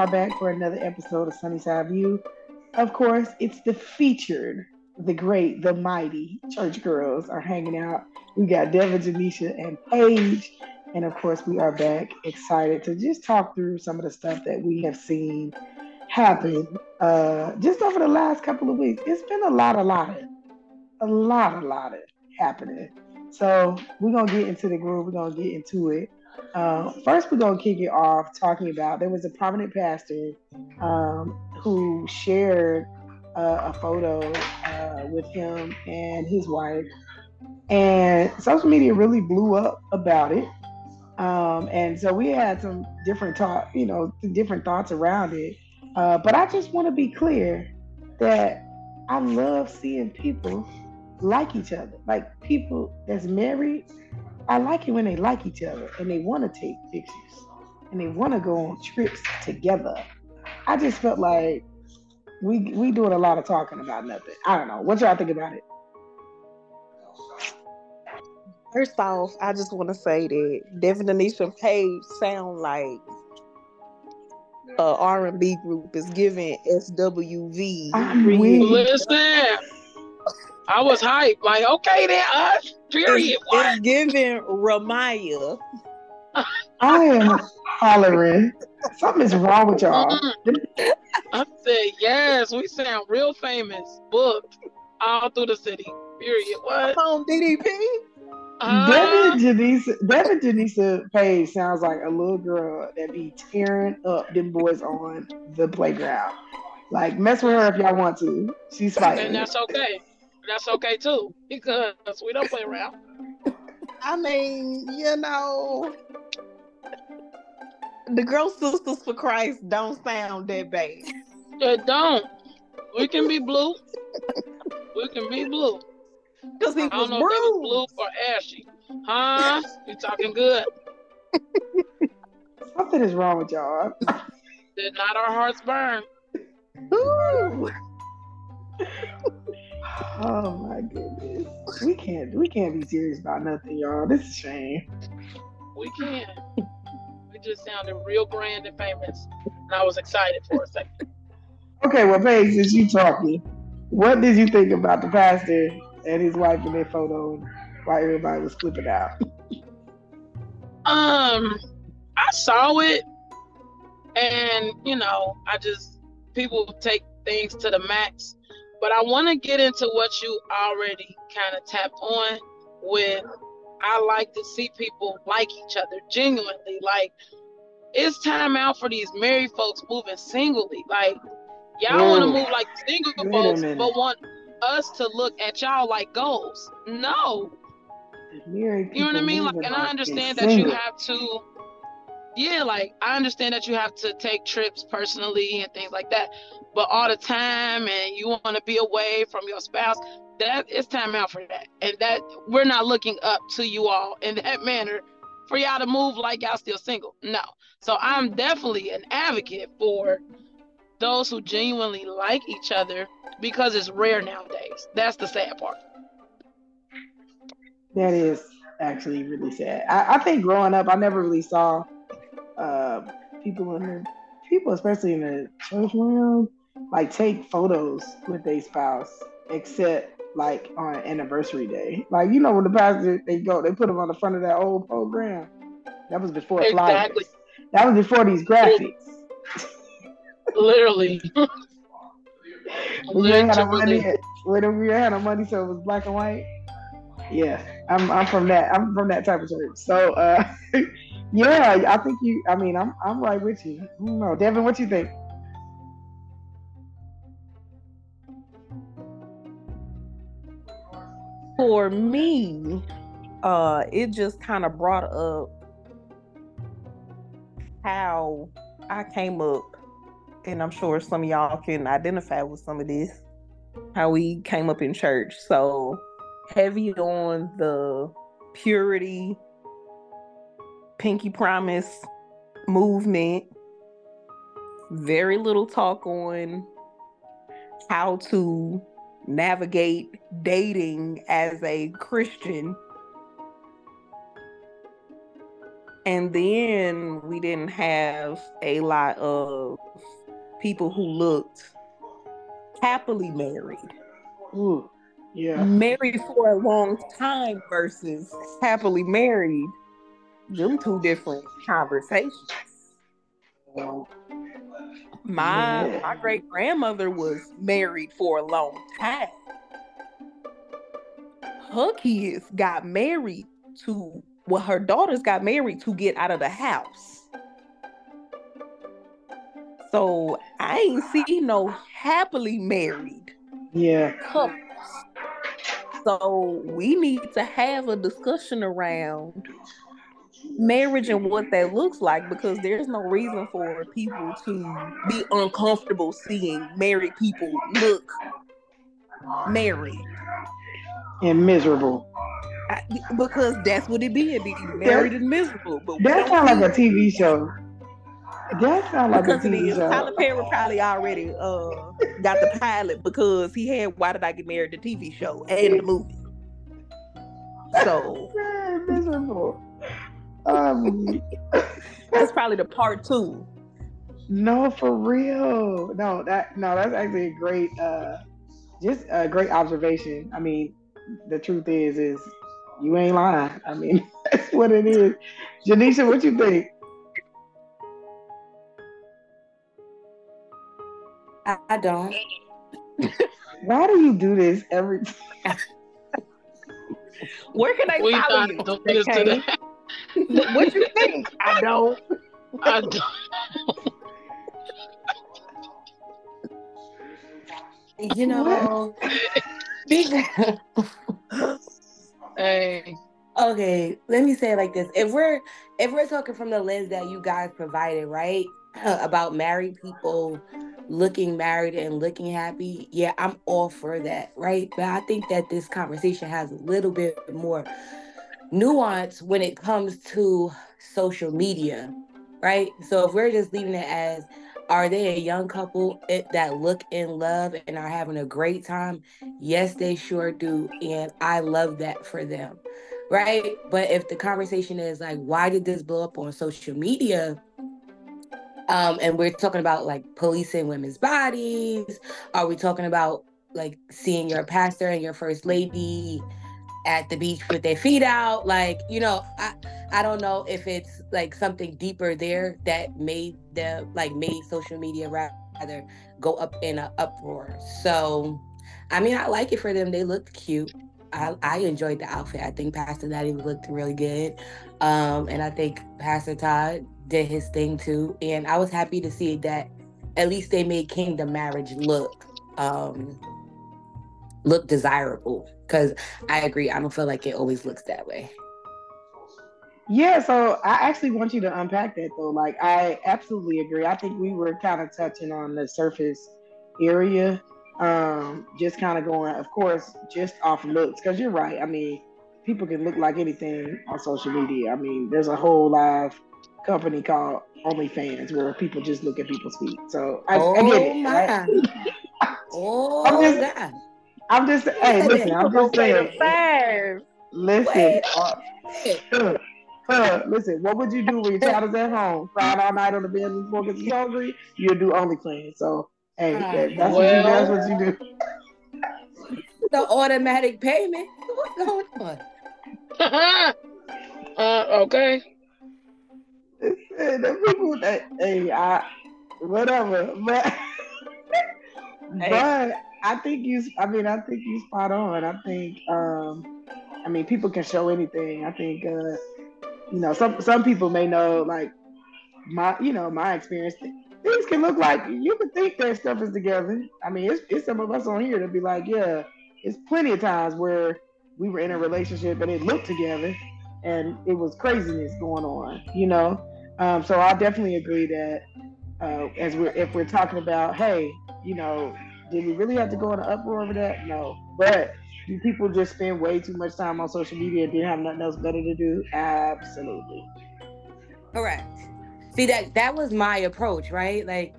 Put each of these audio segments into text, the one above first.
are back for another episode of Sunnyside View. Of course, it's the featured, the great, the mighty church girls are hanging out. We got Devyn, Jenisha, and Paige. And of course, we are back excited to just talk through some of the stuff that we have seen happen uh, just over the last couple of weeks. It's been a lot, a lot, a lot, a lot of happening. So we're gonna get into the groove. We're gonna get into it. Uh, first, we're gonna kick it off talking about there was a prominent pastor um, who shared uh, a photo uh, with him and his wife, and social media really blew up about it. Um, and so we had some different talk, you know, different thoughts around it. Uh, but I just want to be clear that I love seeing people like each other, like people that's married. I like it when they like each other and they want to take pictures and they want to go on trips together. I just felt like we we doing a lot of talking about nothing. I don't know. What y'all think about it? First off, I just want to say that Devyn Anisha Paige sound like a R and B group is giving SWV. Listen, I was hyped. Like, okay, then us. Period. It's, it's giving Ramaya. I am hollering. Something is wrong with y'all. I said, yes, we sound real famous. Booked all through the city. Period. What? On DDP. Uh, Devyn Jenisha, Devyn Jenisha Paige sounds like a little girl that be tearing up them boys on the playground. Like mess with her if y'all want to. She's fighting. And that's okay. That's okay too because we don't play around. I mean, you know, the Girl Sisters for Christ don't sound that bad. It don't. We can be blue. we can be blue. Because he I was don't know if it was blue or ashy. Huh? You talking good? Something is wrong with y'all. Did not our hearts burn? Ooh. Oh my goodness. We can't we can't be serious about nothing, y'all. This is shame. We can't. We just sounded real grand and famous. And I was excited for a second. Okay, well, Paige, since you talking, what did you think about the pastor and his wife in their photo while everybody was flipping out? Um, I saw it, and you know, I just people take things to the max. But I want to get into what you already kind of tapped on with. I like to see people like each other genuinely. Like it's time out for these married folks moving singly. Like y'all want to move like single folks, but want us to look at y'all like goals. No, Married you know what I mean? Like, and I understand that you have to, yeah, like I understand that you have to take trips personally and things like that. But all the time, and you want to be away from your spouse, that it's time out for that. And that we're not looking up to you all in that manner for y'all to move like y'all still single. No. So I'm definitely an advocate for those who genuinely like each other because it's rare nowadays. That's the sad part. That is actually really sad. I, I think growing up, I never really saw uh, people in the people, especially in the church realm, like take photos with their spouse, except like on anniversary day. Like you know, when the pastor they go, they put them on the front of that old program. That was before Exactly. flyers. That was before these graphics. Literally. Ain't had money, we had no money, so it was black and white. Yeah, I'm I'm from that. I'm from that type of church. So uh, yeah, I think you. I mean, I'm I'm right with you. Know, Devyn, what do you think? For me, uh, it just kind of brought up how I came up, and I'm sure some of y'all can identify with some of this. How we came up in church, so heavy on the purity, pinky promise movement. Very little talk on how to navigate dating as a Christian. And then we didn't have a lot of people who looked happily married. Ooh, yeah. Married for a long time versus happily married. Them two different conversations. My Yeah. my great grandmother was married for a long time. Her kids got married to well, her daughters got married to get out of the house. So I ain't seen no happily married Yeah. couples. So we need to have a discussion around marriage and what that looks like because there's no reason for people to be uncomfortable seeing married people look married And miserable. I- because that's what it be. It be married and miserable. But That sounds like a TV show. That sounds like a because it TV show. Tyler Perry probably already uh got the pilot because he had Why Did I Get Married? the TV show and the movie. So miserable. Um, that's probably the part two. no, for real. No, that no, that's actually a great, uh, just a great observation. I mean, the truth is, is you ain't lying. I mean, that's what it is. Jenisha, what you think? I, I don't. Why do you do this every? Where can they We follow not you? doing this Okay. Today. What what you think? I don't. I don't- You know. Um, hey, okay, let me say it like this. If we're if we're talking from the lens that you guys provided, right? About married people looking married and looking happy, yeah, I'm all for that, right? But I think that this conversation has a little bit more nuance when it comes to social media, right? So if we're just leaving it as are they a young couple that look in love and are having a great time? Yes, they sure do. And I love that for them. Right. But if the conversation is like, why did this blow up on social media? Um, and we're talking about like policing women's bodies. Are we talking about like seeing your pastor and your first lady at the beach with their feet out? Like, you know, I I don't know if it's like something deeper there that made the like made social media rather go up in an uproar. So, I mean, I like it for them. They looked cute. I, I enjoyed the outfit. I think Pastor Daddy looked really good. Um, and I think Pastor Todd did his thing too. And I was happy to see that at least they made Kingdom marriage look um look desirable. Cause I agree, I don't feel like it always looks that way. Yeah, so I actually want you to unpack that though. Like, I absolutely agree. I think we were kind of touching on the surface area, um, just kind of going, of course, just off looks. Because you're right. I mean, people can look like anything on social media. I mean, there's a whole live company called OnlyFans where people just look at people's feet. So I, I get it. right? Oh I'm just- God. I'm just, hey, listen, I'm just saying. Fast. Listen, uh, uh, uh, listen, what would you do when your child is at home, crying all night on the bed and smoking some hungry? You'll do OnlyFans. So, hey, that, that's, what you, that's what you do. The automatic payment. What's going on? uh, okay. Hey, the people that, hey, I, whatever, but, but I think you, I mean, I think you spot on. I think, um, I mean, people can show anything. I think, uh, you know, some some people may know, like my, you know, my experience. Things can look like you can think that stuff is together. I mean, it's, it's some of us on here to be like, yeah, it's plenty of times where we were in a relationship and it looked together, and it was craziness going on, you know. Um, so I definitely agree that uh, as we're if we're talking about, hey, you know, did we really have to go in an uproar over that? No, but do people just spend way too much time on social media and didn't have nothing else better to do? Absolutely. Correct. See that that was my approach, right? Like,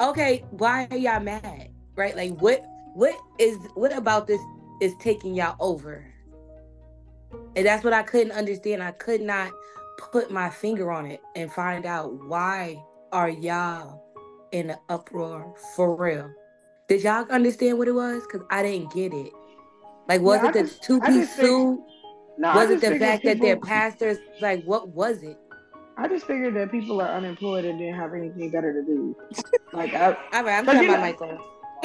okay, why are y'all mad? Right? Like what what is what about this is taking y'all over? And that's what I couldn't understand. I could not put my finger on it and find out why are y'all in an uproar for real. Did y'all understand what it was? Because I didn't get it. Like, was Yeah, it I the two piece suit? No, Was it the fact that their pastors? Like, what was it? I just figured that people are unemployed and didn't have anything better to do. Like I, All right, I'm But turning you my know- mic on.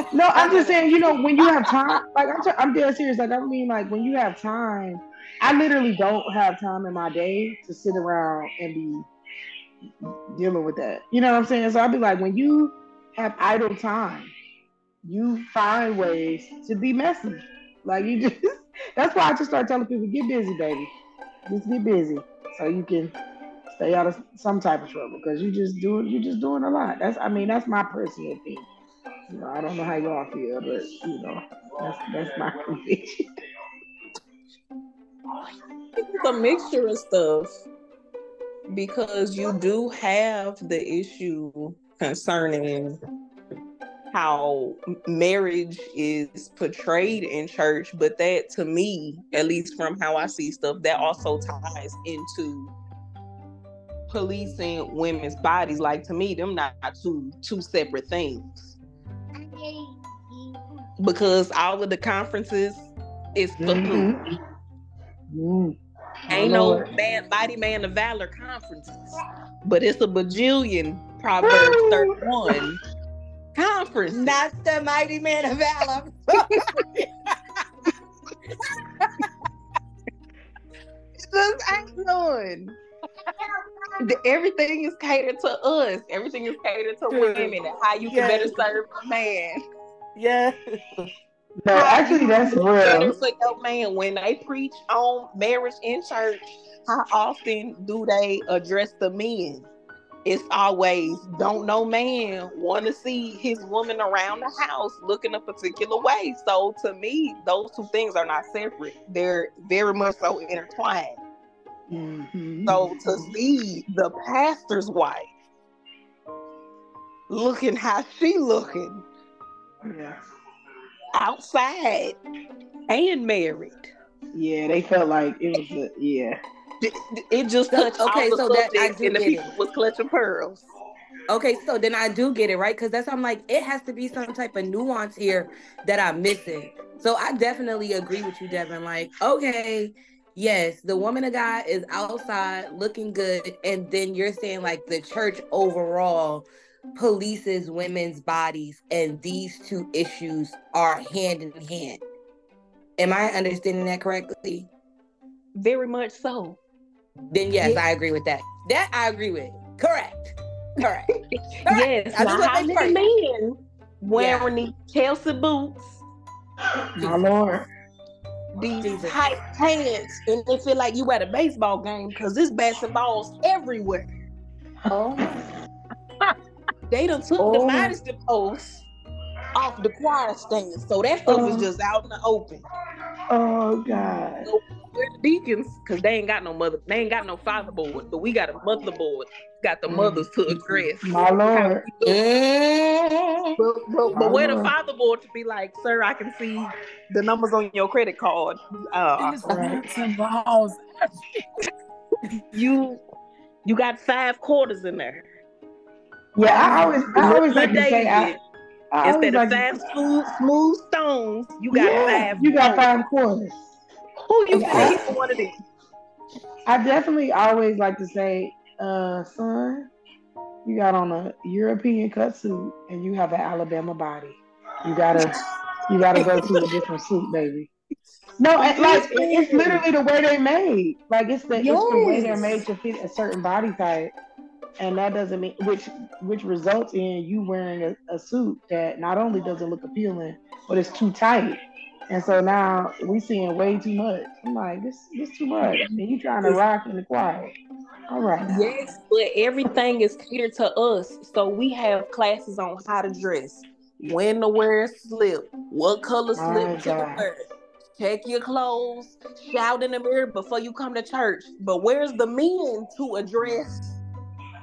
no, I'm just saying, you know, when you have time, like I'm, t- I'm dead serious. Like I mean, like when you have time, I literally don't have time in my day to sit around and be dealing with that. You know what I'm saying? So I'll be like, when you have idle time, you find ways to be messy. Like you just, that's why I just start telling people, get busy, baby. Just get busy so you can stay out of some type of trouble because you just doing you just doing a lot. That's I mean that's my personal opinion. You know I don't know how y'all feel, but you know that's that's my conviction. it's a mixture of stuff because you do have the issue concerning how marriage is portrayed in church but that to me at least from how i see stuff that also ties into policing women's bodies like to me them not two two separate things because all of the conferences is for who? Mhm. Mm. Ain't no bad body man of valor conferences, but it's a bajillion Proverbs 31 conferences. Not the mighty man of valor. just ain't none. The- Everything is catered to us. Everything is catered to women and how you can Yes. better serve a man. yeah. No, actually that's Better real. for your man when they preach on marriage in church. How often do they address the men? It's always don't no man want to see his woman around the house looking a particular way. So to me, those two things are not separate. They're very much so intertwined. Mhm. So to see the pastor's wife looking how she looking yeah. outside and married. yeah, they felt like it was a, yeah. It, just touched okay, so that- I do and the people it. was clutching pearls. Okay, so then I do get it, right? Because that's I'm like, it has to be some type of nuance here that I'm missing. So I definitely agree with you, Devyn. Like, okay, yes, the woman of God is outside looking good, and then you're saying like the church overall polices women's bodies, and these two issues are hand in hand. Am I understanding that correctly? Very much so. Then yes, Yeah. I agree with that. That I agree with. Correct. Correct. Yes. I just Now, wanna how make many sure. men wearing these Chelsea boots, My lord. these Jesus. tight pants, and they feel like you at a baseball game because this basketball's everywhere. Oh. They done took Oh. the modesty post off the choir stand, so that stuff Oh. is just out in the open. Oh God. We're the deacons because they ain't got no mother, they ain't got no father board, but we got a mother board. Got the Mm. mothers to address. My Lord. How we look. Mm. But, but, My but where the Lord. father board to be like, sir, I can see the numbers on your credit card. Uh, Right. you you got five quarters in there. Yeah, I always I always like to say I, I instead of like five smooth, smooth stones, you got yeah, five. you got quarters. five quarters. Who you for one of these? I definitely always like to say, uh, son, you got on a European cut suit and you have an Alabama body. You gotta you gotta go to a different suit, baby. No, and, like it's literally the way they're made. Like it's the it's the way they're made to fit a certain body type. And that doesn't mean which which results in you wearing a, a suit that not only doesn't look appealing, but it's too tight. And so now we seeing way too much. I'm like, this this too much. And you trying to rock in the quiet. All right. now. Yes, but everything is catered to us. So we have classes on how to dress, when to wear a slip, what color slip to wear. Check your clothes, shout in the mirror before you come to church. But where's the men to address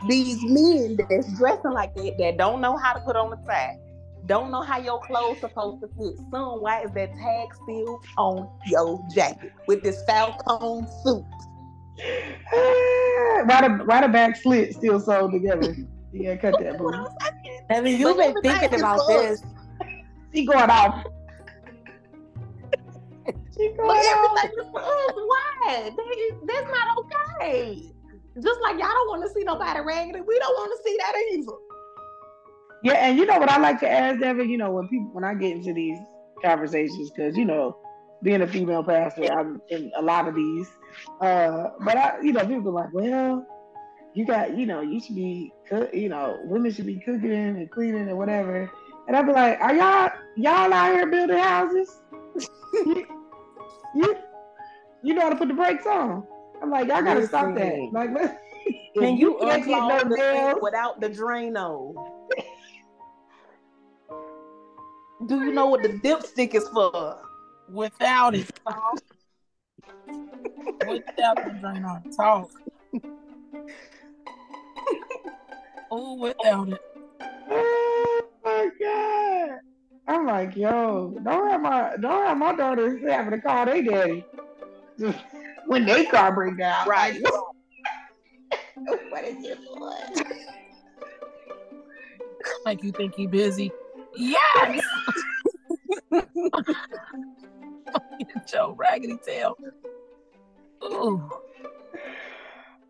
these men that's dressing like that that don't know how to put on a tie? Don't know how your clothes supposed to fit. Son, why is that tag still on your jacket with this Falcon suit? why the why the back slit still sewed together? Yeah, cut that, boo. I mean, you've been thinking about this. She going off. she going But off. everything is for us. Why? They, that's not okay. Just like y'all don't want to see nobody raggedy, we don't want to see that either. Yeah, and you know what I like to ask Devyn, you know, when people when I get into these conversations, because you know, being a female pastor, I'm in a lot of these. Uh, but I, you know, people are like, well, you got, you know, you should be, cook, you know, women should be cooking and cleaning and whatever. And I'd be like, are y'all y'all out here building houses? you, you, you know how to put the brakes on. I'm like, y'all gotta stop that. Like, let's- Can you unclog no the without the drain Do you know what the dipstick is for? Without it, talk. Without the drain on, talk. Oh, without it. Oh my god! I'm like, yo, don't have my don't have my daughters having to call their daddy when they car break down. Right. What is it for? Like you think he busy? Yes. Joe Raggedy Tail. Ooh.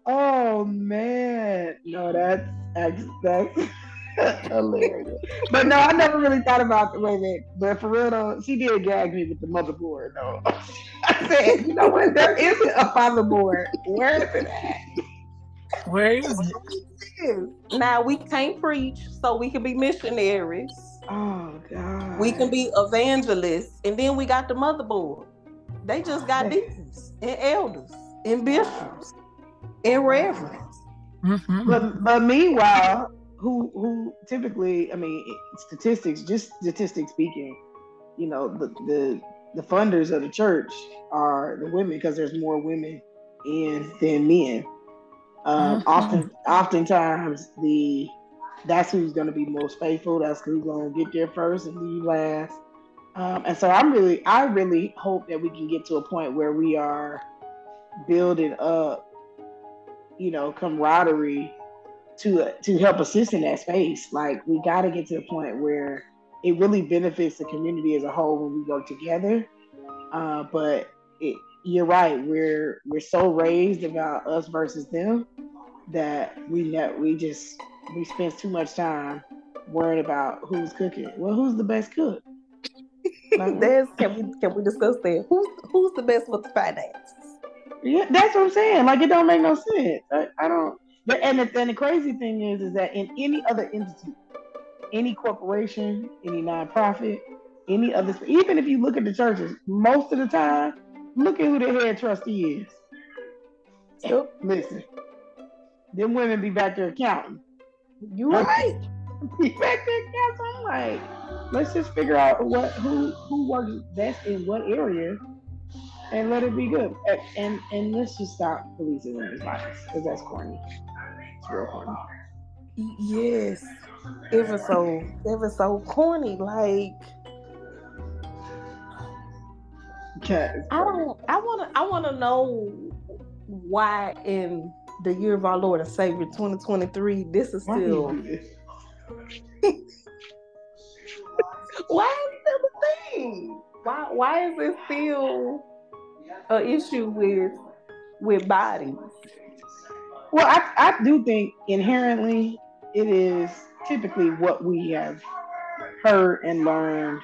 Oh man, no, that's that's, that's hilarious. But no, I never really thought about the way that. But for real though, she did gag me with the motherboard though. I said, you know what? There isn't a motherboard. Where is it at? Where is it? Now we can't preach, so we can be missionaries. Oh god. We can be evangelists, and then we got the motherboard. They just got deacons and elders and bishops and reverends. Mhm. But but meanwhile, who who typically, I mean, statistics, just statistics speaking, you know, the the the funders of the church are the women because there's more women in than men. Um, Mhm. Often, oftentimes the that's who's going to be most faithful. That's who's going to get there first and leave last. Um, and so I'm really, I really hope that we can get to a point where we are building up, you know, camaraderie to to help assist in that space. Like we got to get to the point where it really benefits the community as a whole when we work together. Uh, but it, you're right. We're we're so raised about us versus them that we know we just we spend too much time worrying about who's cooking. Well, who's the best cook? Like, There's, can we can we discuss that? Who's who's the best with the finances? Yeah, that's what I'm saying. Like it don't make no sense. I, I don't. But and the, and the crazy thing is, is that in any other entity, any corporation, any nonprofit, any other, even if you look at the churches, most of the time, look at who the head trustee is. Yep. Listen, them women be back there counting. You right. Be back there. I'm like, let's just figure out what who who works best in what area and let it be good. And and, and let's just stop policing women's bodies because that's corny. It's real corny. Yes. It was so it was so corny. Like I don't I wanna I wanna know why in the year of our Lord and Savior 2023 this is still why is it a thing? Why why is it still an issue with with bodies? Well, I, I do think inherently it is typically what we have heard and learned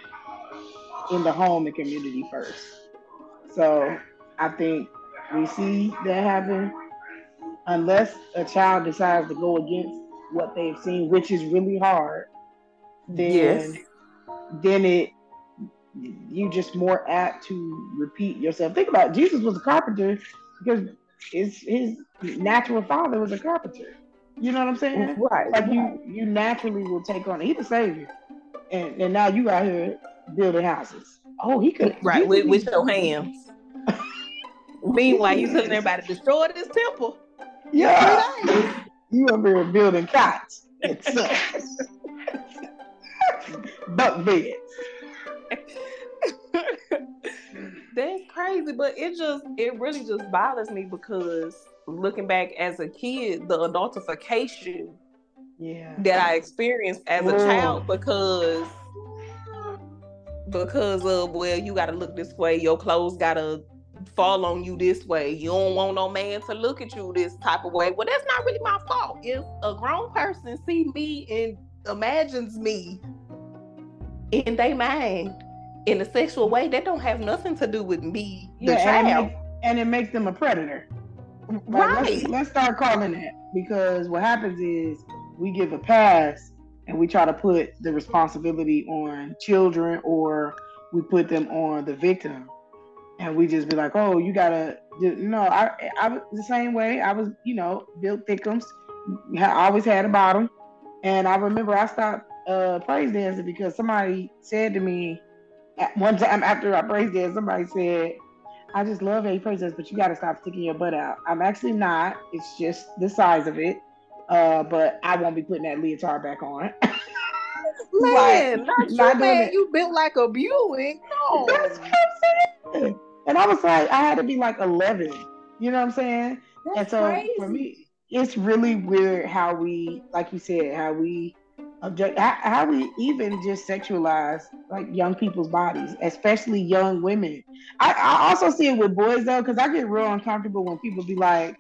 in the home and community first. So I think we see that happen unless a child decides to go against what they've seen, which is really hard. Then, Yes. then it you just more apt to repeat yourself. Think about it. Jesus was a carpenter because his his natural father was a carpenter. You know what I'm saying? Right. Like you you naturally will take on. He's the savior, and and now you out here building houses. Oh, he could Right, with, with your hands. Meanwhile, you telling everybody to destroy this temple. Yeah, you over here building cots. It sucks. Buck beds. That's crazy, but it just it really just bothers me because looking back as a kid, the adultification Yeah. that I experienced as a child because because of well, you gotta look this way, your clothes gotta fall on you this way. You don't want no man to look at you this type of way. Well, that's not really my fault. If a grown person see me and imagines me in their mind in a sexual way, that don't have nothing to do with me, Yeah, and it, makes, and it makes them a predator. Like, Right. let's, let's start calling that because what happens is we give a pass and we try to put the responsibility on children or we put them on the victim and we just be like oh you gotta do no i i was the same way i was you know built thickums I always had a bottom and i remember i stopped uh praise dancing because somebody said to me at one time after i praise danced somebody said I just love how you praise dance, but you got to stop sticking your butt out. I'm actually not. It's just the size of it. Uh, but I won't be putting that leotard back on. Man, not you, not doing man. it. You built like a Buick. No. That's what I'm saying. And I was like, I had to be like 11. You know what I'm saying? That's and so crazy. for me, it's really weird how we, like you said, how we object, how, how we even just sexualize like young people's bodies, especially young women. I, I also see it with boys though, because I get real uncomfortable when people be like,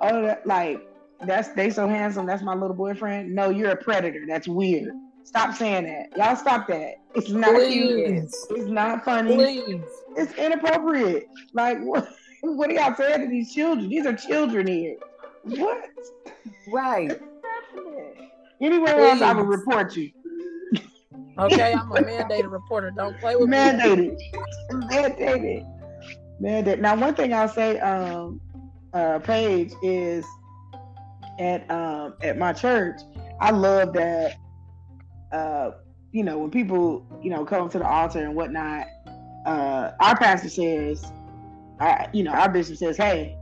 "Oh, that, like that's they so handsome. That's my little boyfriend." No, you're a predator. That's weird. Stop saying that. Y'all stop that. It's not cute. Please. It's not funny Please. it's inappropriate. Like what? What are y'all saying to these children? These are children here. What? Right. Anywhere else, I would report you. Okay, I'm a mandated reporter. Don't play with me. Mandated. Mandated. Mandated. Now, one thing I'll say, um, uh, Paige is at um at my church. I love that. Uh, you know, when people you know come to the altar and whatnot, uh, our pastor says, I, you know, our bishop says, hey,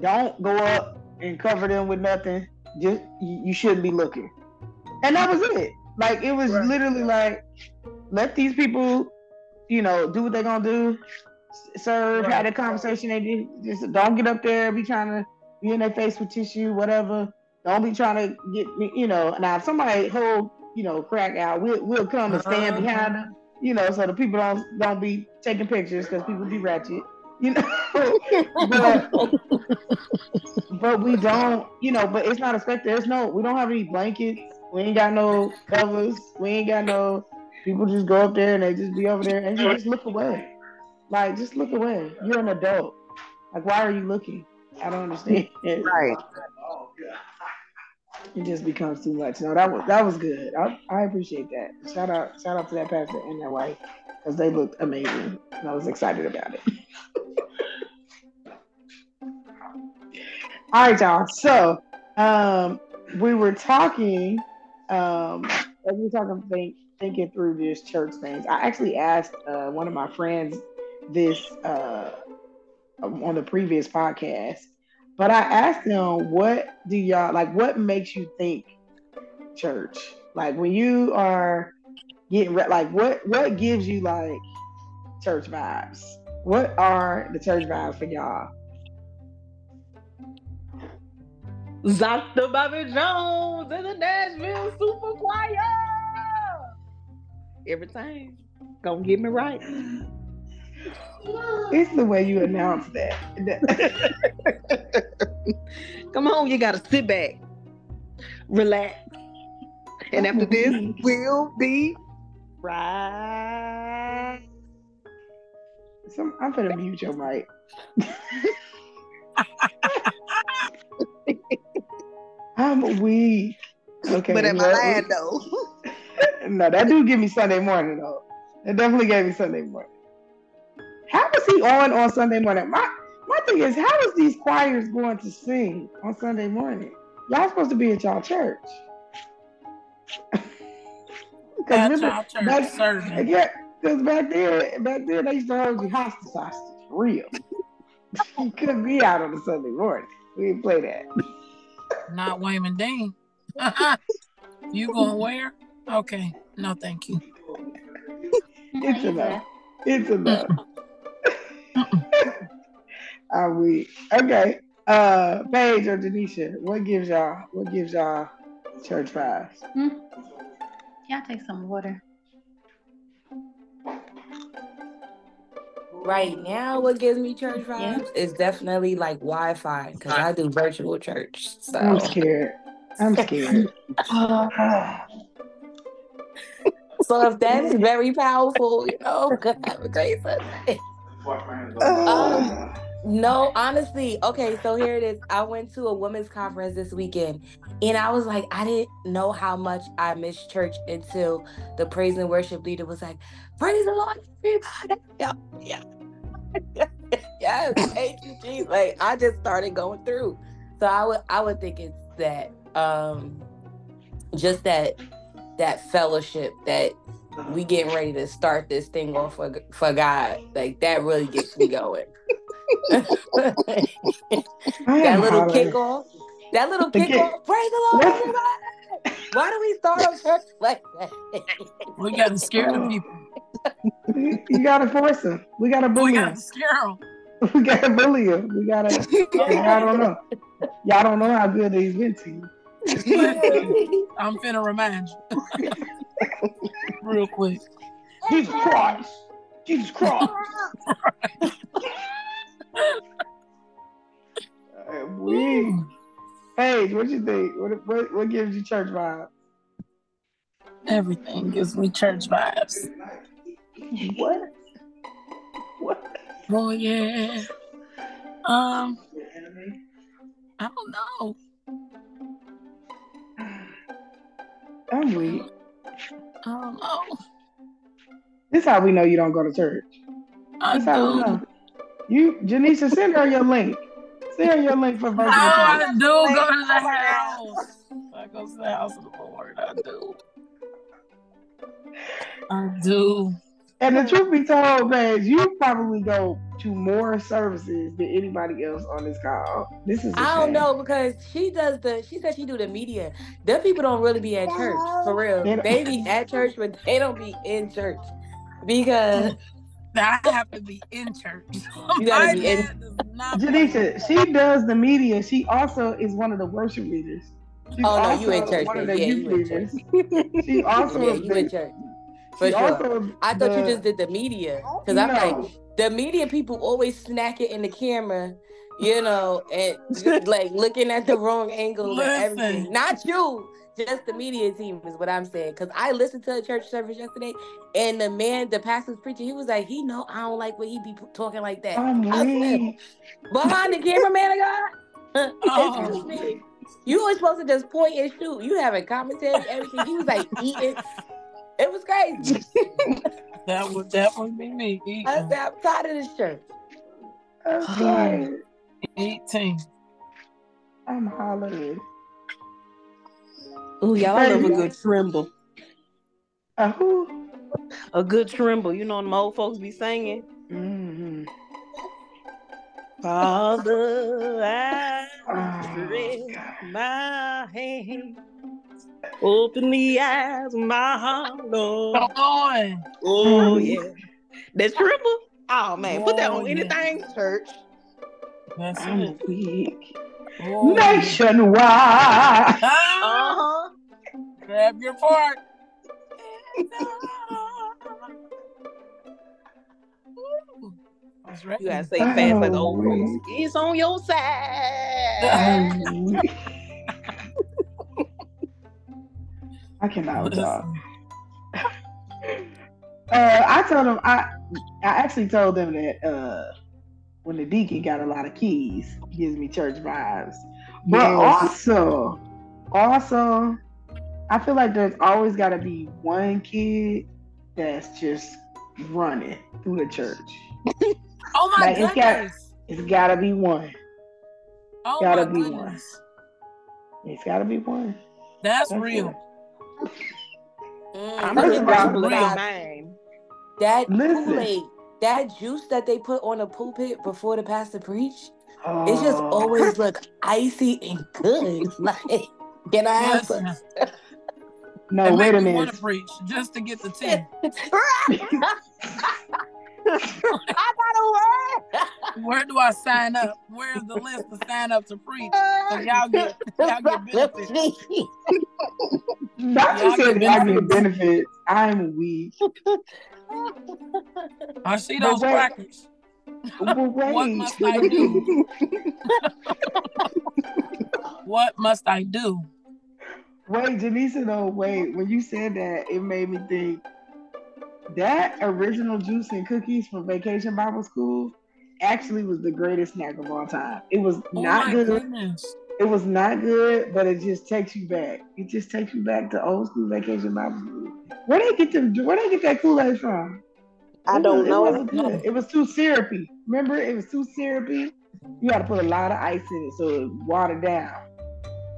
don't go up and cover them with nothing. Just you, you shouldn't be looking. And that was it. Like it was Right. literally like, let these people, you know, do what they're gonna do, serve, Right. have the conversation they do. Just don't get up there, be trying to be in their face with tissue, whatever. Don't be trying to get me, you know. Now if somebody hold, you know, crack out, we'll we'll come and stand Uh-huh. behind them, you know, so the people don't don't be taking pictures because people be ratchet, you know. but but we don't, you know, but it's not expected. There's no, we don't have any blankets. We ain't got no covers. We ain't got no. People just go up there and they just be over there and you just look away. Like, just look away. You're an adult. Like, why are you looking? I don't understand. Right. It just becomes too much. No, that was that was good. I, I appreciate that. Shout out, shout out to that pastor and that wife because they looked amazing. And I was excited about it. All right, y'all. So, um, we were talking, um, as we were talking, think, thinking through this church things. I actually asked uh, one of my friends this uh, on the previous podcast, but I asked them, "What do y'all like? What makes you think church? Like when you are getting re- like what what gives you like church vibes? What are the church vibes for y'all?" Dr. Bobby Jones and the Nashville Super Choir. Every time. Gonna get me right. It's the way you announce that. Come on, you gotta sit back, relax. And after this, we'll be right. Some, I'm gonna mute your mic. I'm weak. Okay. but am I well, lying though? No, that do give me Sunday morning though. It definitely gave me Sunday morning. How was he on on Sunday morning? My my thing is, how is these choirs going to sing on Sunday morning? Y'all supposed to be at y'all church. At remember- y'all church back- serving. yeah, because back there, back there they used to hold you hostage, hostage, for real. you couldn't be out on a Sunday morning. We didn't play that. Not Wayman Dean. you going where? Okay. No, thank you. It's enough. It's enough. I'm weak. Okay. Uh, Paige or Jenisha, what gives y'all? What gives y'all church vibes? Hmm? Yeah, take some water. Right now, what gives me church Yeah. vibes is definitely like Wi-Fi because I do virtual church. So I'm scared. I'm scared. So if that is very powerful, you know, have a great Sunday. Um, no, honestly, okay, so here it is. I went to a women's conference this weekend and I was like, I didn't know how much I missed church until the praise and worship leader was like, Praise the Lord, everybody. Yeah, yeah. yes, thank you, Jesus. Like I just started going through. So I would I would think it's that um just that that fellowship that we getting ready to start this thing off for, for God. Like that really gets me going. that little kickoff. That little The kick- kickoff. Praise the Lord, everybody. Why do we start our church like that? We got to scare the people. You gotta force them. We gotta bully them. We bully got to scare them. We gotta bully them. We gotta. Y'all don't know. Y'all don't know how good they've been to you. I'm finna remind you. Real quick. Jesus Christ. Jesus Christ. We. Paige, what you think? What, what what gives you church vibes? Everything gives me church vibes. What? What? Oh yeah. Um, I don't know. I'm weak. I don't know. This how we know you don't go to church. I This how we know. You, Jenisha, send her your link. Send her your link for Oh, virtual I church. do go to the house. I go to the house of the Lord. I do. I do. And the truth be told, man, you probably go to more services than anybody else on this call. This is. a I don't know because she does the. She said she do the media. Them people don't really be at church for real. They They be at church, but they don't be in church because Now I have to be in church. You gotta My be in- not Jenisha, she does the media. She also is one of the worship leaders. She's Oh, no, you in church, One of the Yeah, youth you in church. She also yeah, is you the, in church for she sure. also I thought you just did the media because I'm like the media people always snack it in the camera, you know, and like looking at the wrong angle and everything. Listen. Not you, just the media team is what I'm saying. Because I listened to a church service yesterday, and the man, the pastor's preaching. he was like, he know I don't like when he be talking like that. I'm I behind the camera, man of God. Oh. You were supposed to just point and shoot. You having commentary, everything. He was like eating. It was crazy. That would definitely be me. I Eating. said, I'm tired of this church. I'm tired. 18. I'm hollering. Oh, y'all I love a good tremble. Who? A good tremble. You know them old folks be singing. Mm-hmm. Father, I Oh, stretch God. my hand. Open the eyes of my heart, Lord. Come on. Oh, Mhm. yeah. That tremble? Oh, man. Put that on yeah. anything, church. That's I'm it. weak. Oh, Nationwide. Uh-huh. Grab your part. Ooh, I was ready. You gotta say fast like the Oh, old folks. It's on your side. I'm weak. I cannot with y'all. Uh, I told them I I actually told them that uh, when the deacon got a lot of keys, gives me church vibes. But Yes. also, also, I feel like there's always got to be one kid that's just running through the church. Oh my Like, it's got, it's got to be one. Oh gotta my be goodness. It's got to be one. That's That's real. it. Mm, I'm First just of all, real. that name. that Listen. Kool-Aid, that juice that they put on the pulpit before the pastor preach, it just Oh. always look icy and good. Like, can I have some? Listen, No, it wait make a minute. want to preach just to get the tea. I got a word. Where do I sign up? Where's the list to sign up to preach? So y'all get y'all get benefits. Not Y'all you said get I get benefits. I'm weak. I see But those crackers. But. What must I do? What must I do? Wait, Jenisha, though, wait. When you said that, it made me think that original juice and cookies from Vacation Bible School actually was the greatest snack of all time. It was Oh not my good. goodness. It was not good, but it just takes you back. It just takes you back to old school Vacation Bible School. Where they get them? Where they get that Kool Aid from? I It don't was- It know. wasn't good. It was too syrupy. Remember, it was too syrupy. You got to put a lot of ice in it so it watered down.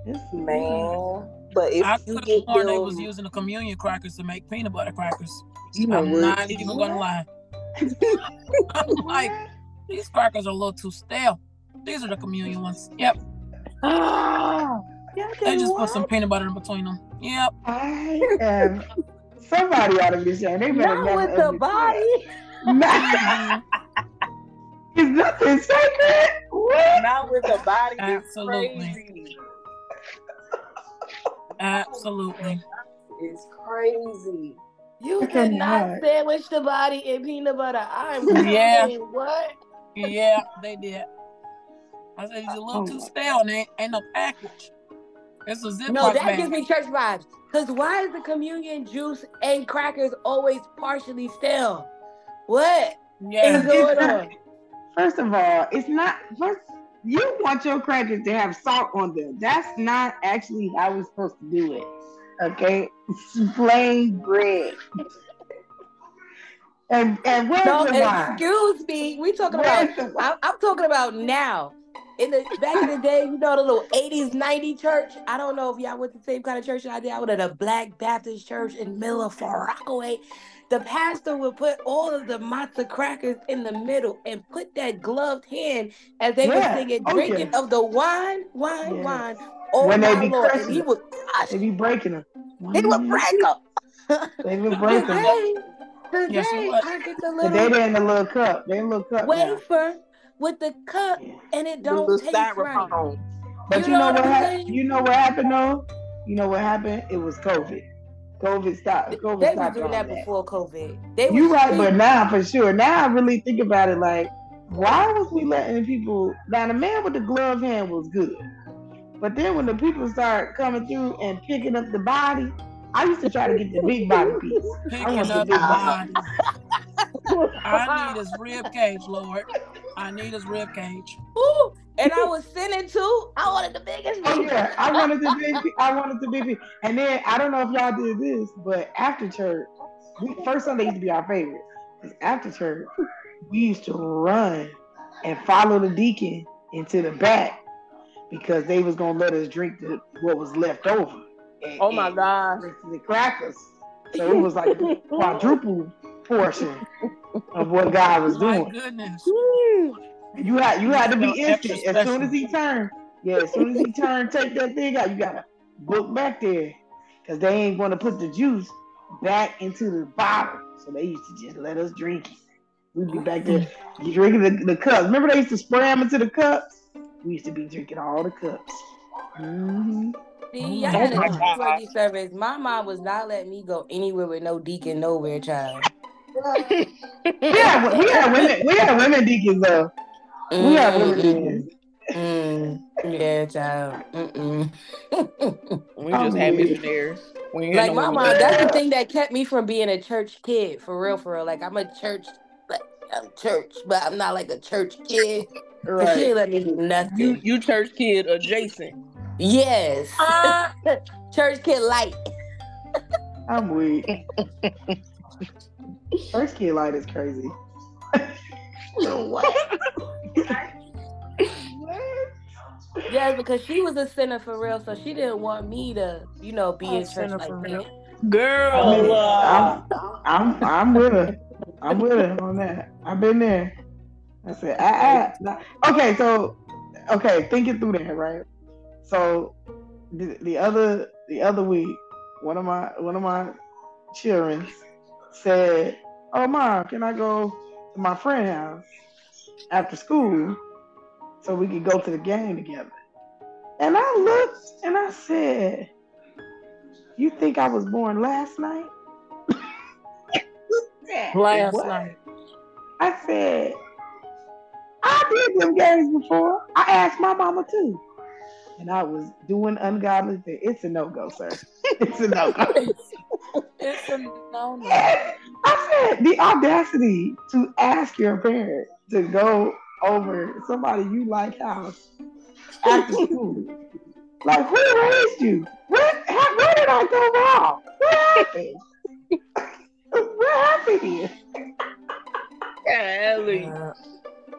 This is Man, but if I you could get have sworn they was using the communion crackers to make peanut butter crackers. you know I'm what? not even gonna lie. I'm like, these crackers are a little too stale. These are the communion ones. Yep. Ah, They just put some peanut butter in between them. Yep. I am. Somebody ought to be saying they better Not with the body. Nah, Is nothing sacred? What? not with the body. It's Absolutely. crazy. Absolutely. It's crazy. You I cannot cannot. sandwich the body in peanut butter. I'm Yeah. saying, what? Yeah, they did. I said it's a little Oh too my stale and ain't, ain't no package. It's a Ziploc No, that bag. gives me church vibes. Cause why is the communion juice and crackers always partially stale? What is yeah. going on? First of all, it's not. First, you want your crackers to have salt on them. That's not actually how we're supposed to do it. Okay, it's plain bread. And and where's No, the wine? excuse me. We talking about. Where's the I'm, I'm talking about now. In the back in the day, you know the little 80s, 90 church. I don't know if y'all went to the same kind of church that I did. I went to the Black Baptist Church in Miller, Far Rockaway. The pastor would put all of the matzo crackers in the middle and put that gloved hand as they Yeah. were singing, Oh, drinking yeah. of the wine, wine, Yeah. wine. Oh When they be Lord. crushing he would crush. They be breaking them. He would break them. They would break them. Today, today Yes, he would. I get the But little they they in the little cup. They in the little cup now. wafer with the cup and it don't little taste right. But You you, know know, what what I'm happened? You know what happened though? You know what happened? It was COVID. COVID stopped. COVID They was stopped doing all that that. before COVID. They You was right, but now for sure. Now I really think about it like, why was we letting people now the man with the glove hand was good. But then when the people start coming through and picking up the body, I used to try to get the big body piece. I Picking want the up big the body. Body. I need his rib cage, Lord. I need his rib cage. Ooh, and I was sinning too. I wanted the biggest Oh one. yeah, I wanted the big. I wanted the big. And then I don't know if y'all did this, but after church, we, first Sunday used to be our favorite. 'Cause after church, we used to run and follow the deacon into the back because they was gonna let us drink the, what was left over. And- Oh my and gosh. The crackers. So it was like quadruple portion of what God was My doing. goodness. You had you had to be Felt instant as soon as he turned. Yeah, as soon as he turned, take that thing out. You gotta book back there because they ain't gonna put the juice back into the bottle. So they used to just let us drink it. We'd be back there drinking the, the cups. Remember they used to spray them into the cups. We used to be drinking all the cups. hmm See, Oh I had a my service. My mom was not letting me go anywhere with no deacon nowhere, child. We had we had women we had women deacons though. We had women Mm-mm. deacons. Mm, yeah, child. Mm-mm. We I'm just had missionaries. Like no my mom, that's the thing that kept me from being a church kid, for real, for real. Like I'm a church, like I'm church, but I'm not like a church kid. Cause she let me do nothing. You you church kid adjacent. yes, Ah, church kid light. I'm weak. First kid light is crazy. what? Yes, because she was a sinner for real, so she didn't want me to, you know, be A in church sinner like for that. real. Girl. I mean, uh, I'm, I'm, I'm with her. I'm with her on that. I've been there. I said, ah, ah. okay, so, okay, thinking through that, right? So, the, the other, the other week, one of my, one of my children said, "Oh, mom, can I go to my friend's house after school so we could go to the game together. And I looked and I said, You think I was born last night? Last What? night. I said, I did them games before. I asked my mama too. And I was doing ungodly things. It's a no go, sir. It's a no go. It's a no no. I said the audacity to ask your parent to go over somebody you like house after school. Like who raised you? Where, how, where did I go wrong? What happened? what happened here? Golly. Uh,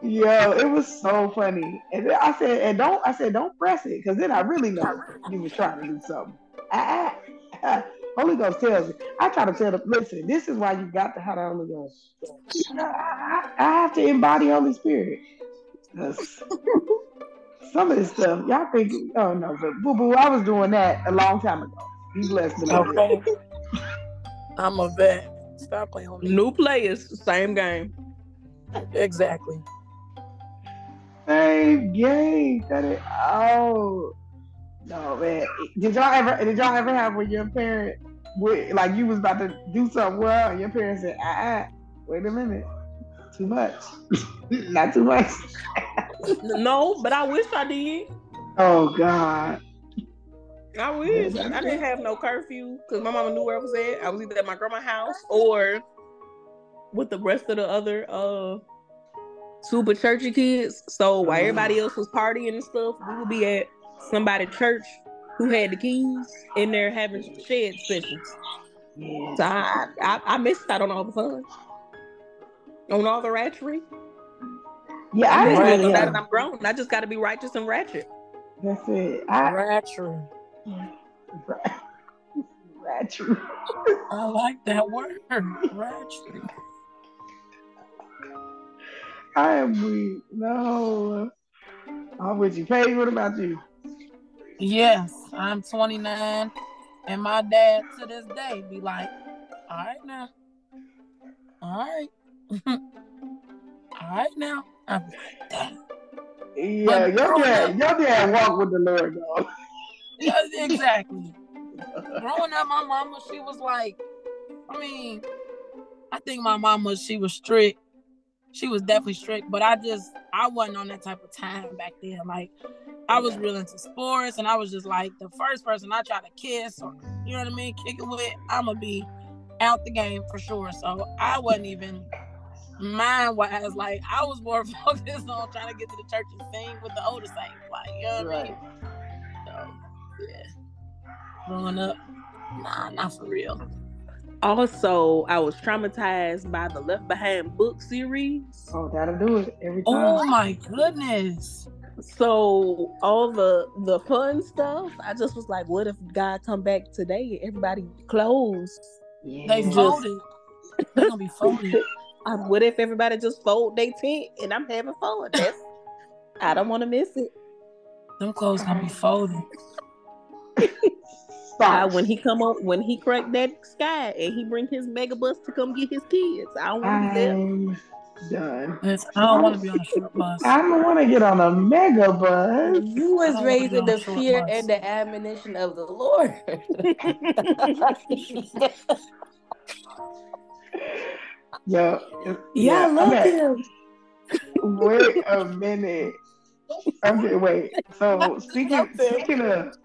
Yo, it was so funny. And then I said, and don't I said don't press it, because then I really know you was trying to do something. Ah, ah. Holy Ghost tells me. I try to tell them, listen, this is why you got to have the Holy Ghost. I, I, I have to embody Holy Spirit. Some of this stuff, y'all think, oh no, but boo boo, I was doing that a long time ago. Be blessed. beloved. okay. I'm a vet. Stop playing on me. New players, same game. Exactly. Same game. Cut it. Oh no, man. Did y'all ever? Did y'all ever have when your parent, would, like you was about to do something well, and your parents said, "Ah, ah wait a minute, too much, not too much." No, but I wish I did. Oh God. I wish. I didn't have no curfew because my mama knew where I was at. I was either at my grandma's house or with the rest of the other uh super churchy kids. So while everybody else was partying and stuff, we would be at somebody church who had the keys in there having shed sessions. Yeah. So I, I, I missed out on all the fun. On all the ratchery. Yeah, I I didn't missed really it. Now have. that I'm grown, I just got to be righteous and ratchet. That's it. I Rapture. Ratchet. I like that word. Rapture. I am weak. No. I'm with you. Paige, what about you? Yes, I'm 29, and my dad to this day be like, "All right now, all right, all right now." I'm like, "Damn." Yeah, your dad, your dad walked with the Lord though. Yeah, exactly. Growing up, my mama, she was like, I mean, I think my mama, she was strict. She was definitely strict, but I just, I wasn't on that type of time back then. Like, I was real into sports, and I was just like, the first person I try to kiss or, you know what I mean, kick it with, I'm gonna be out the game for sure. So I wasn't even mind wise, like, I was more focused on trying to get to the church and sing with the older saints. Like, you know what I mean? So, yeah. Growing up, nah, not for real. Also, I was traumatized by the Left Behind book series. Oh, that'll do it every time. Oh my goodness. So all the the fun stuff, I just was like, what if God come back today and everybody closed? yeah. They Just- folded. They're gonna be folded. Um, what if everybody just fold their tent and I'm having fun? That's, I don't want to miss it. Them clothes gonna be folded. Stop. Uh, when he come up, when he crack that sky and he bring his mega bus to come get his kids, I don't want to be there. Done. Listen, I don't want to be on a short bus. I don't want to get on a mega bus. You was don't raised in the fear bus. and the admonition of the Lord. Yo, yeah, I love okay. him. Wait a minute. Okay, wait. So speaking speaking of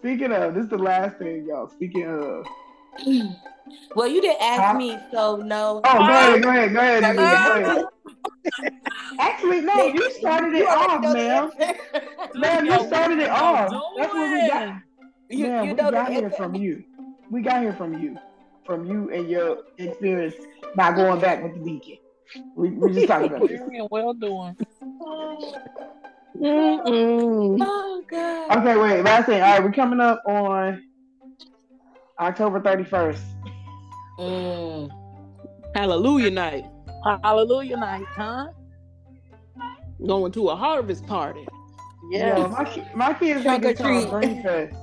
speaking of this is the last thing, y'all. Speaking of Well, you didn't ask Huh? me, so no. Oh, go ahead, go ahead, go ahead, go ahead. Actually, no, you started it You off, know the ma'am. Man, you started it off. That's what we got. doing? You, Man, you we know the got here answer. from you. We got here from you. From you and your experience by going back with the deacon. We we just talking about this. Very well doing. Mm-mm. Oh God. Okay, wait, last thing. All right, we're coming up on October 31st. Mm. Hallelujah night. Hallelujah night, huh? Going to a harvest party. Yeah, my, my kids Trunk think it's or called treat. Dream Fest.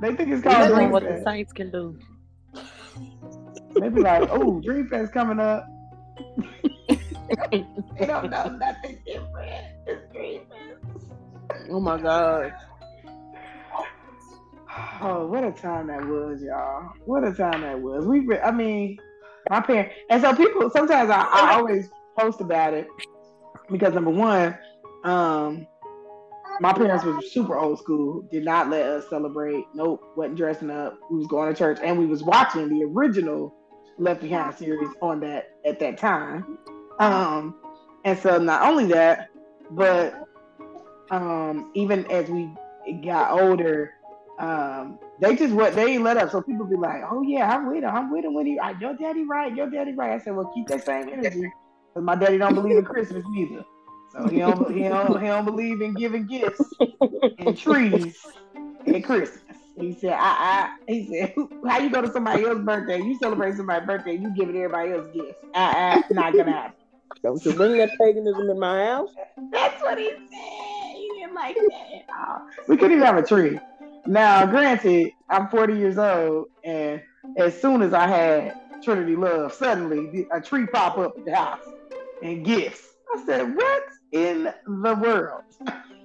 They think it's We called know Dream what the Fest. saints can do. They be like, oh, Dream Fest coming up. they don't know nothing different. It's Christmas. Oh my god. Oh, what a time that was, y'all. What a time that was. We, re- I mean, my parents, and so people, sometimes I, I always post about it because number one, um, my parents were super old school, did not let us celebrate. Nope, wasn't dressing up. We was going to church and we was watching the original Left Behind series on that at that time. Um, and so not only that, but um, even as we got older, um, they just what they let up. So people be like, "Oh yeah, I'm with him. I'm with him when he, your daddy right, your daddy right." I said, "Well, keep that same energy, because my daddy don't believe in Christmas neither. So he don't, he don't, he don't believe in giving gifts and trees at Christmas." He said, I, I, he said, how you go to somebody else's birthday? You celebrate somebody's birthday, you giving everybody else gifts. I, I, not gonna happen. Don't you bring that paganism in my house? That's what he said. He didn't like that at all. We couldn't even have a tree. Now, granted, I'm 40 years old, and as soon as I had Trinity Love, suddenly a tree pop up at the house and gifts. I said, "What in the world?"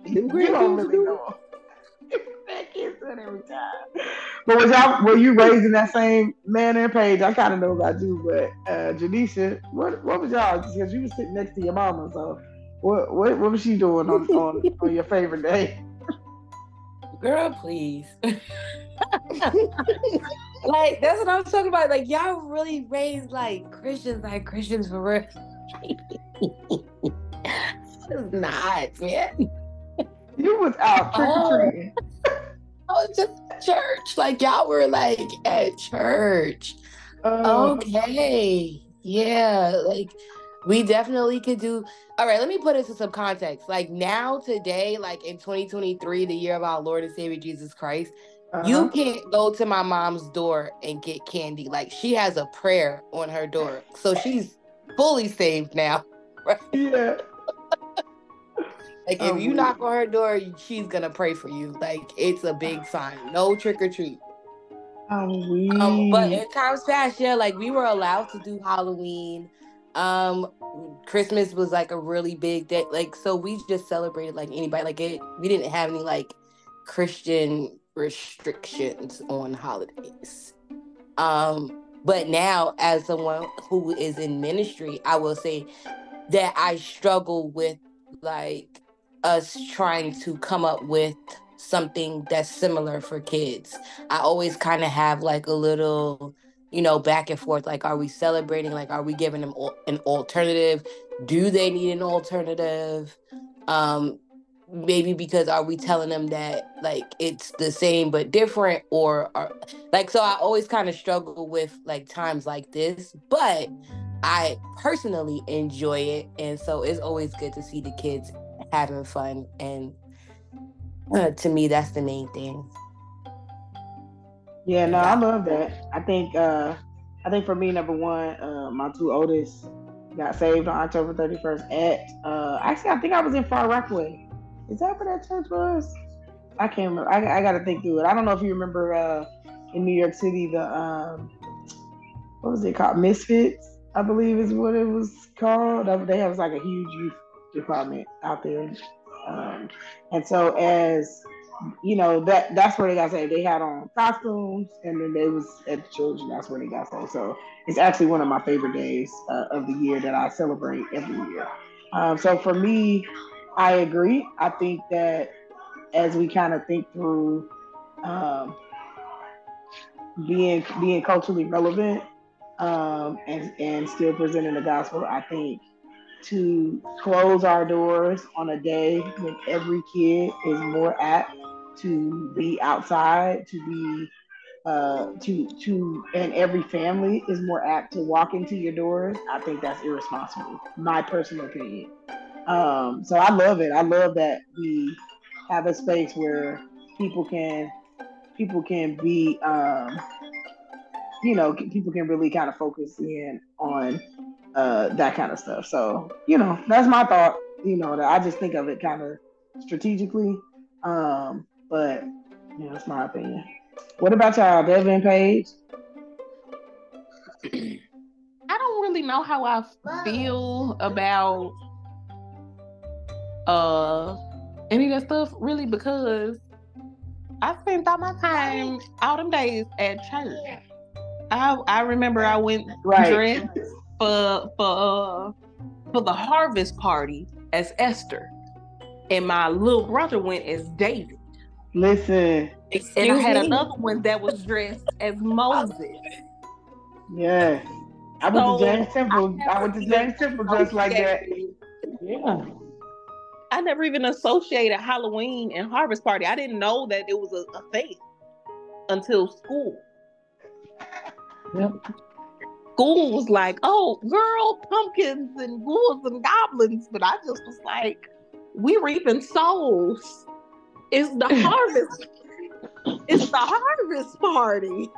Them you don't really know. That kids do every time. But was y'all were you raised in that same manner and Paige? I kind of know about you, but uh, Jenisha, what what was y'all? Because you were sitting next to your mama, so what what what was she doing on on, on your favorite day? Girl, please. like that's what I'm talking about. Like y'all really raised like Christians, like Christians for real. it's not, man. You was out trick Oh. or treating. I was just at church. Like y'all were like at church. Uh, Okay. Yeah. Like we definitely could do. All right. Let me put it into some context. Like now, today, like in 2023, the year of our Lord and Savior Jesus Christ, uh-huh. you can't go to my mom's door and get candy. Like she has a prayer on her door. So she's fully saved now. Right? yeah. Like Oh, if you knock on her door, she's gonna pray for you. Like it's a big sign. No trick or treat. I'm. Um, but in times past, yeah, like we were allowed to do Halloween. Um, Christmas was like a really big day. Like, so we just celebrated like anybody. Like it, we didn't have any like Christian restrictions on holidays. Um, but now as someone who is in ministry, I will say that I struggle with like us trying to come up with something that's similar for kids. I always kind of have like a little, you know, back and forth. Like, are we celebrating? Like, are we giving them an alternative? Do they need an alternative? Um, maybe because are we telling them that like it's the same but different, or are like so? I always kind of struggle with like times like this, but I personally enjoy it, and so it's always good to see the kids having fun and. Uh, to me, that's the main thing. Yeah, no, I love that. I think uh I think for me, number one, uh my two oldest got saved on October 31st at uh actually I think I was in Far Rockaway. Is that where that church was? I can't remember. I, I gotta think through it. I don't know if you remember uh in New York City the um what was it called? Misfits, I believe is what it was called. They have like a huge youth department out there. Um and so as you know that that's where they got saved. They had on costumes, and then they was at the church, and that's where they got saved. So it's actually one of my favorite days uh, of the year that I celebrate every year. Um, so for me, I agree. I think that as we kind of think through um, being being culturally relevant um, and and still presenting the gospel, I think to close our doors on a day when every kid is more apt to be outside, to be uh to to and every family is more apt to walk into your doors, I think that's irresponsible. My personal opinion. Um so I love it. I love that we have a space where people can people can be um you know people can really kind of focus in on uh that kind of stuff. So, you know, that's my thought. You know, that I just think of it kind of strategically. Um, but you know, it's my opinion. What about y'all, Devyn Paige? I don't really know how I feel about uh any of that stuff really because I spent all my time all them days at church. I I remember I went Right. dressed for for uh, for the harvest party as Esther, and my little brother went as David, Listen, and I had me? another one that was dressed as Moses. Yeah. I went So, to James Temple. I I, went to James Temple just like that. Yeah. I never even associated Halloween and Harvest Party. I didn't know that it was a, a thing until school. Yep. School was like, oh, girl, pumpkins and ghouls and goblins. But I just was like, we reaping souls. It's the harvest. it's the harvest party.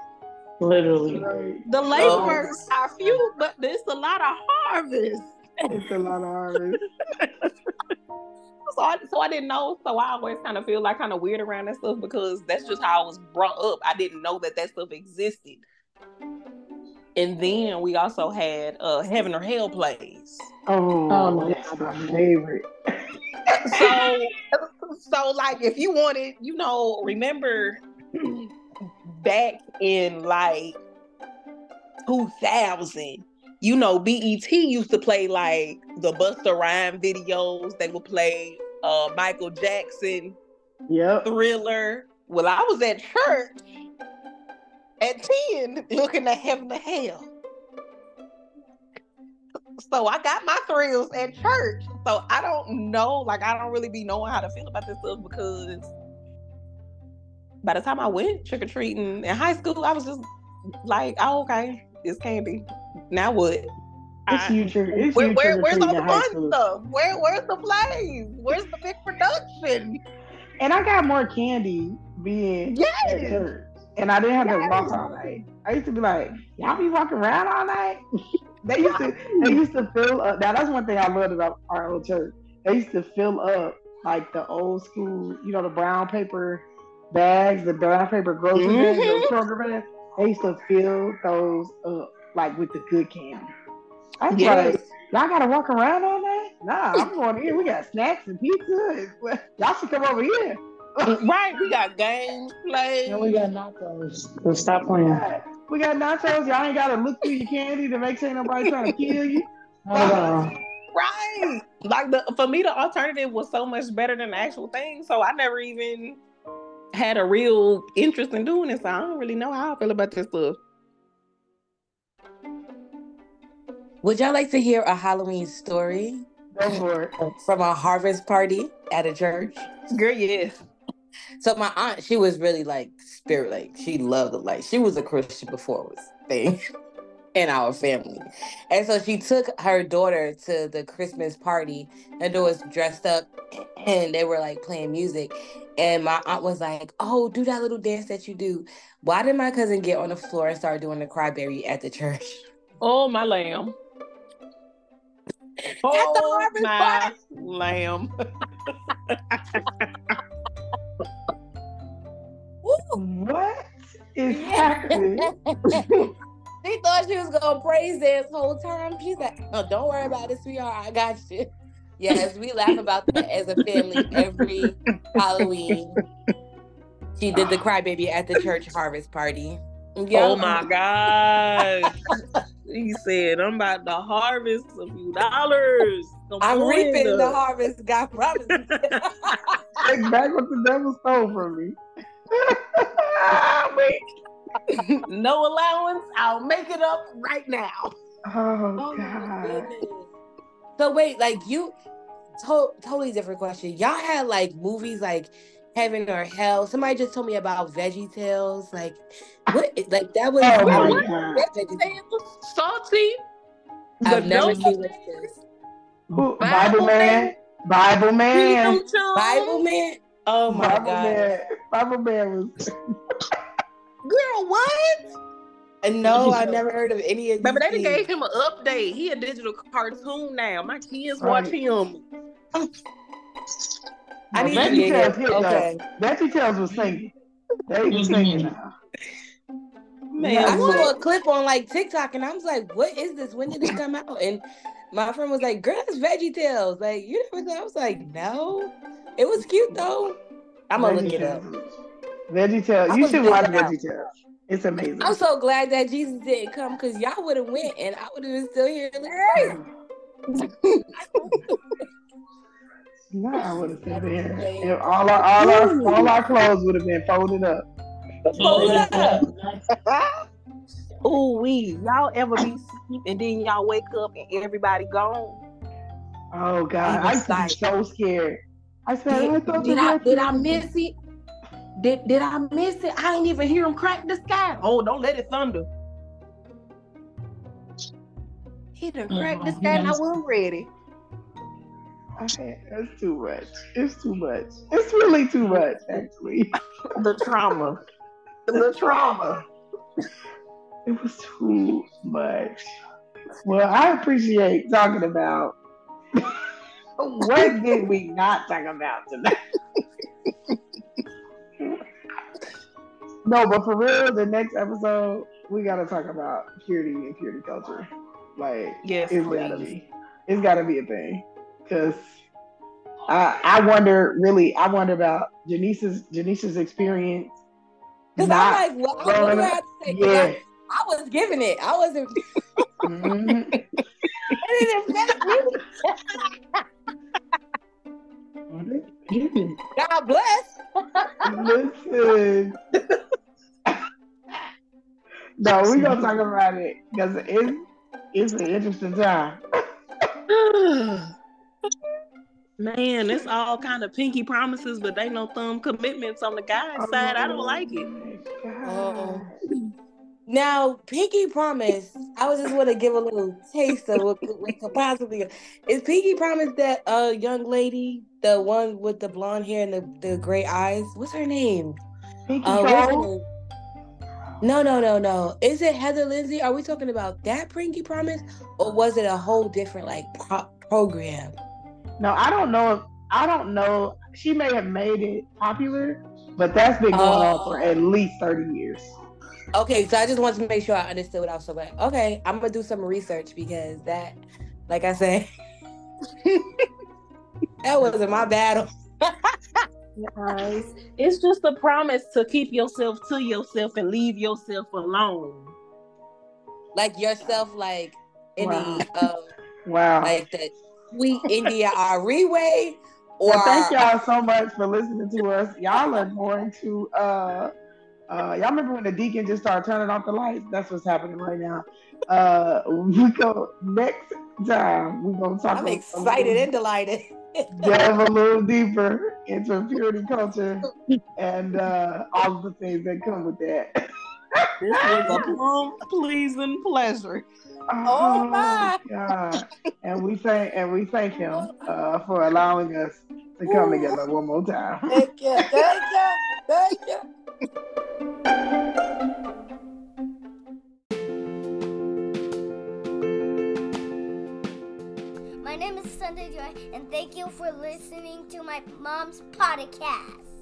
Literally. The laborers are few, but there's a lot of harvest. It's a lot of harvest. So I, so I didn't know. So I always kind of feel like kind of weird around that stuff because that's just how I was brought up. I didn't know that that stuff existed. And then we also had uh, Heaven or Hell plays. Oh, Oh, no. that's my favorite. So, so like if you wanted, you know, remember back in like 2000, you know, BET used to play like the Busta Rhyme videos. They would play uh, Michael Jackson Yep. thriller. Well, I was at church at 10 looking at heaven to hell. So I got my thrills at church. So I don't know, like I don't really be knowing how to feel about this stuff because by the time I went trick or treating in high school, I was just like, oh, okay, it's candy. Now what? It's I- you, trick- it's where, you where, where's all the fun school. stuff? Where, where's the plays? Where's the big production? And I got more candy being at Yes. church. And I didn't have to walk all night. I used to be like, y'all be walking around all night? they used to they used to fill up. Now that's one thing I loved about our old church. They used to fill up like the old school, you know, the brown paper bags, the brown paper grocery bags, Mhm. those Kroger bags. They used to fill those up like with the good candy. I was Yes. like, y'all gotta walk around all night? Nah, I'm going in. We got snacks and pizza. Y'all should come over here. Right, we got games played. And we got nachos. So stop playing. We got nachos. Y'all ain't gotta look through your candy to make sure ain't nobody trying to kill you. Not at all. Right. Like the for me the alternative was so much better than the actual thing. So I never even had a real interest in doing it. So I don't really know how I feel about this stuff. Would y'all like to hear a Halloween story Go for it. from a harvest party at a church? Girl, yes. So my aunt, she was really like spirit, like she loved the light. She was a Christian before it was a thing in our family. And so she took her daughter to the Christmas party. Her daughter was dressed up and they were like playing music. And my aunt was like, Oh, do that little dance that you do. Why did my cousin get on the floor and start doing the crybaby at the church? Oh my lamb. the Oh harvest my lamb. What is happening? she thought she was gonna praise this whole time. She's like, "Oh, don't worry about it, sweetheart. I got you." Yes, we laugh about that as a family every Halloween. She did the crybaby at the church harvest party. Yeah. Oh my gosh. he said, I'm about to harvest a few dollars. Come I'm on. reaping the harvest. God promised. me. Take back what the devil stole from me. No allowance. I'll make it up right now. Oh, Oh my God. goodness. So wait, like you, to- totally different question. Y'all had like movies like Heaven or Hell. Somebody just told me about Veggie Tales. Like what? Like that was. Oh, I my God. Salty. I've The never seen this. Who- Bible Bible man. Bible man. Freedom Chum. Bible Man. Oh my Bible god! man. Bible man was. Girl, what? And no, I never heard of any of these. Remember, they done gave him an update. He a digital cartoon now. My kids Right. watch him. I need to Veggie get Tales it. hit. Okay. Veggie Tales was singing. They was singing now. Man, I saw a clip on like TikTok and I was like, what is this? When did it come out? And my friend was like, girl, that's Veggie Tales. Like, you never saw I was like, no. It was cute though. I'm gonna look it up. Veggie Tales. You should watch. Veggie Tales. It's amazing. I'm so glad that Jesus didn't come because y'all would have went and I would have been still here looking. No, I would have said there. And all our all our all our clothes would have been folded up. Hold up. Ooh, we y'all ever be sleep and then y'all wake up and everybody gone? Oh God, I I was used to be like- so scared. I said, I Did, thought did I did I miss it? Did did I miss it? I ain't even hear him crack the sky. Oh, don't let it thunder. He done cracked the sky and I wasn't ready. I had- That's too much. It's too much. It's really too much, actually. The trauma. the trauma. It was too much. Well, I appreciate talking about what did we not talk about tonight. no, but for real, the next episode we gotta talk about purity and purity culture. Like Yes, it's gotta be. It's gotta be a thing. Cause I I wonder really I wonder about Janice's Janice's experience. Because I'm like, well, I don't know up. how to say 'cause Yeah. I, I was giving it. I wasn't. Mhm. God bless. Listen. no, we gonna talk about it because it's it's an interesting time. Man, it's all kind of pinky promises, but they no thumb commitments on the guy's side. I don't like it. Oh. Now, Pinky Promise, I was just want to give a little taste of what, what could possibly. Is Pinky Promise that uh young lady, the one with the blonde hair and the, the gray eyes? What's her name? Pinky Uh, what's her name? No, no, no, no. Is it Heather Lindsey? Are we talking about that Pinky Promise, or was it a whole different like pro- program? No, I don't know. If, I don't know. She may have made it popular, but that's been going on Oh. for at least thirty years. Okay, so I just wanted to make sure I understood what I was talking about. Okay, I'm gonna do some research because that, like I said, that wasn't my battle. Guys, it's just a promise to keep yourself to yourself and leave yourself alone. Like yourself, like in Wow. the um, Wow. like the sweet India Arie way, or Well, thank y'all so much for listening to us. Y'all are going to uh uh y'all remember when the deacon just started turning off the lights? That's what's happening right now. Uh we go next time we're gonna talk I'm a- a excited and delighted. delve a little deeper into purity culture and uh all of the things that come with that. This was a plum pleasing pleasure. Oh, my. God. And we thank and we thank him uh for allowing us to come together one more time. Thank you, thank you, thank you. My name is Sunday Joy, and thank you for listening to my mom's podcast.